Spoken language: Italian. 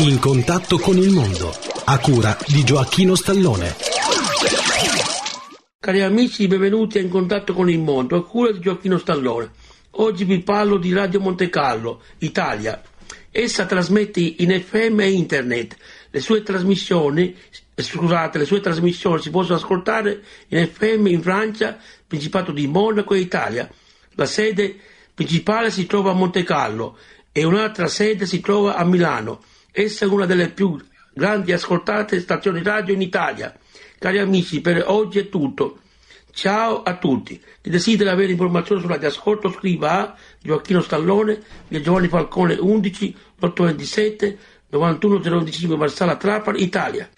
In contatto con il mondo, a cura di Gioacchino Stallone. Cari amici, benvenuti a In contatto con il mondo, a cura di Gioacchino Stallone. Oggi vi parlo di Radio Monte Carlo, Italia. Essa trasmette in FM e internet. Le sue trasmissioni, scusate, le sue trasmissioni si possono ascoltare in FM in Francia, Principato di Monaco e Italia. La sede principale si trova a Monte Carlo e un'altra sede si trova a Milano. Essa è una delle più grandi ascoltate stazioni radio in Italia. Cari amici, per oggi è tutto. Ciao a tutti. Chi desidera avere informazioni sulla ascolto scriva a Gioacchino Stallone, via Giovanni Falcone 11 827 91025 Marsala Trapani, Italia.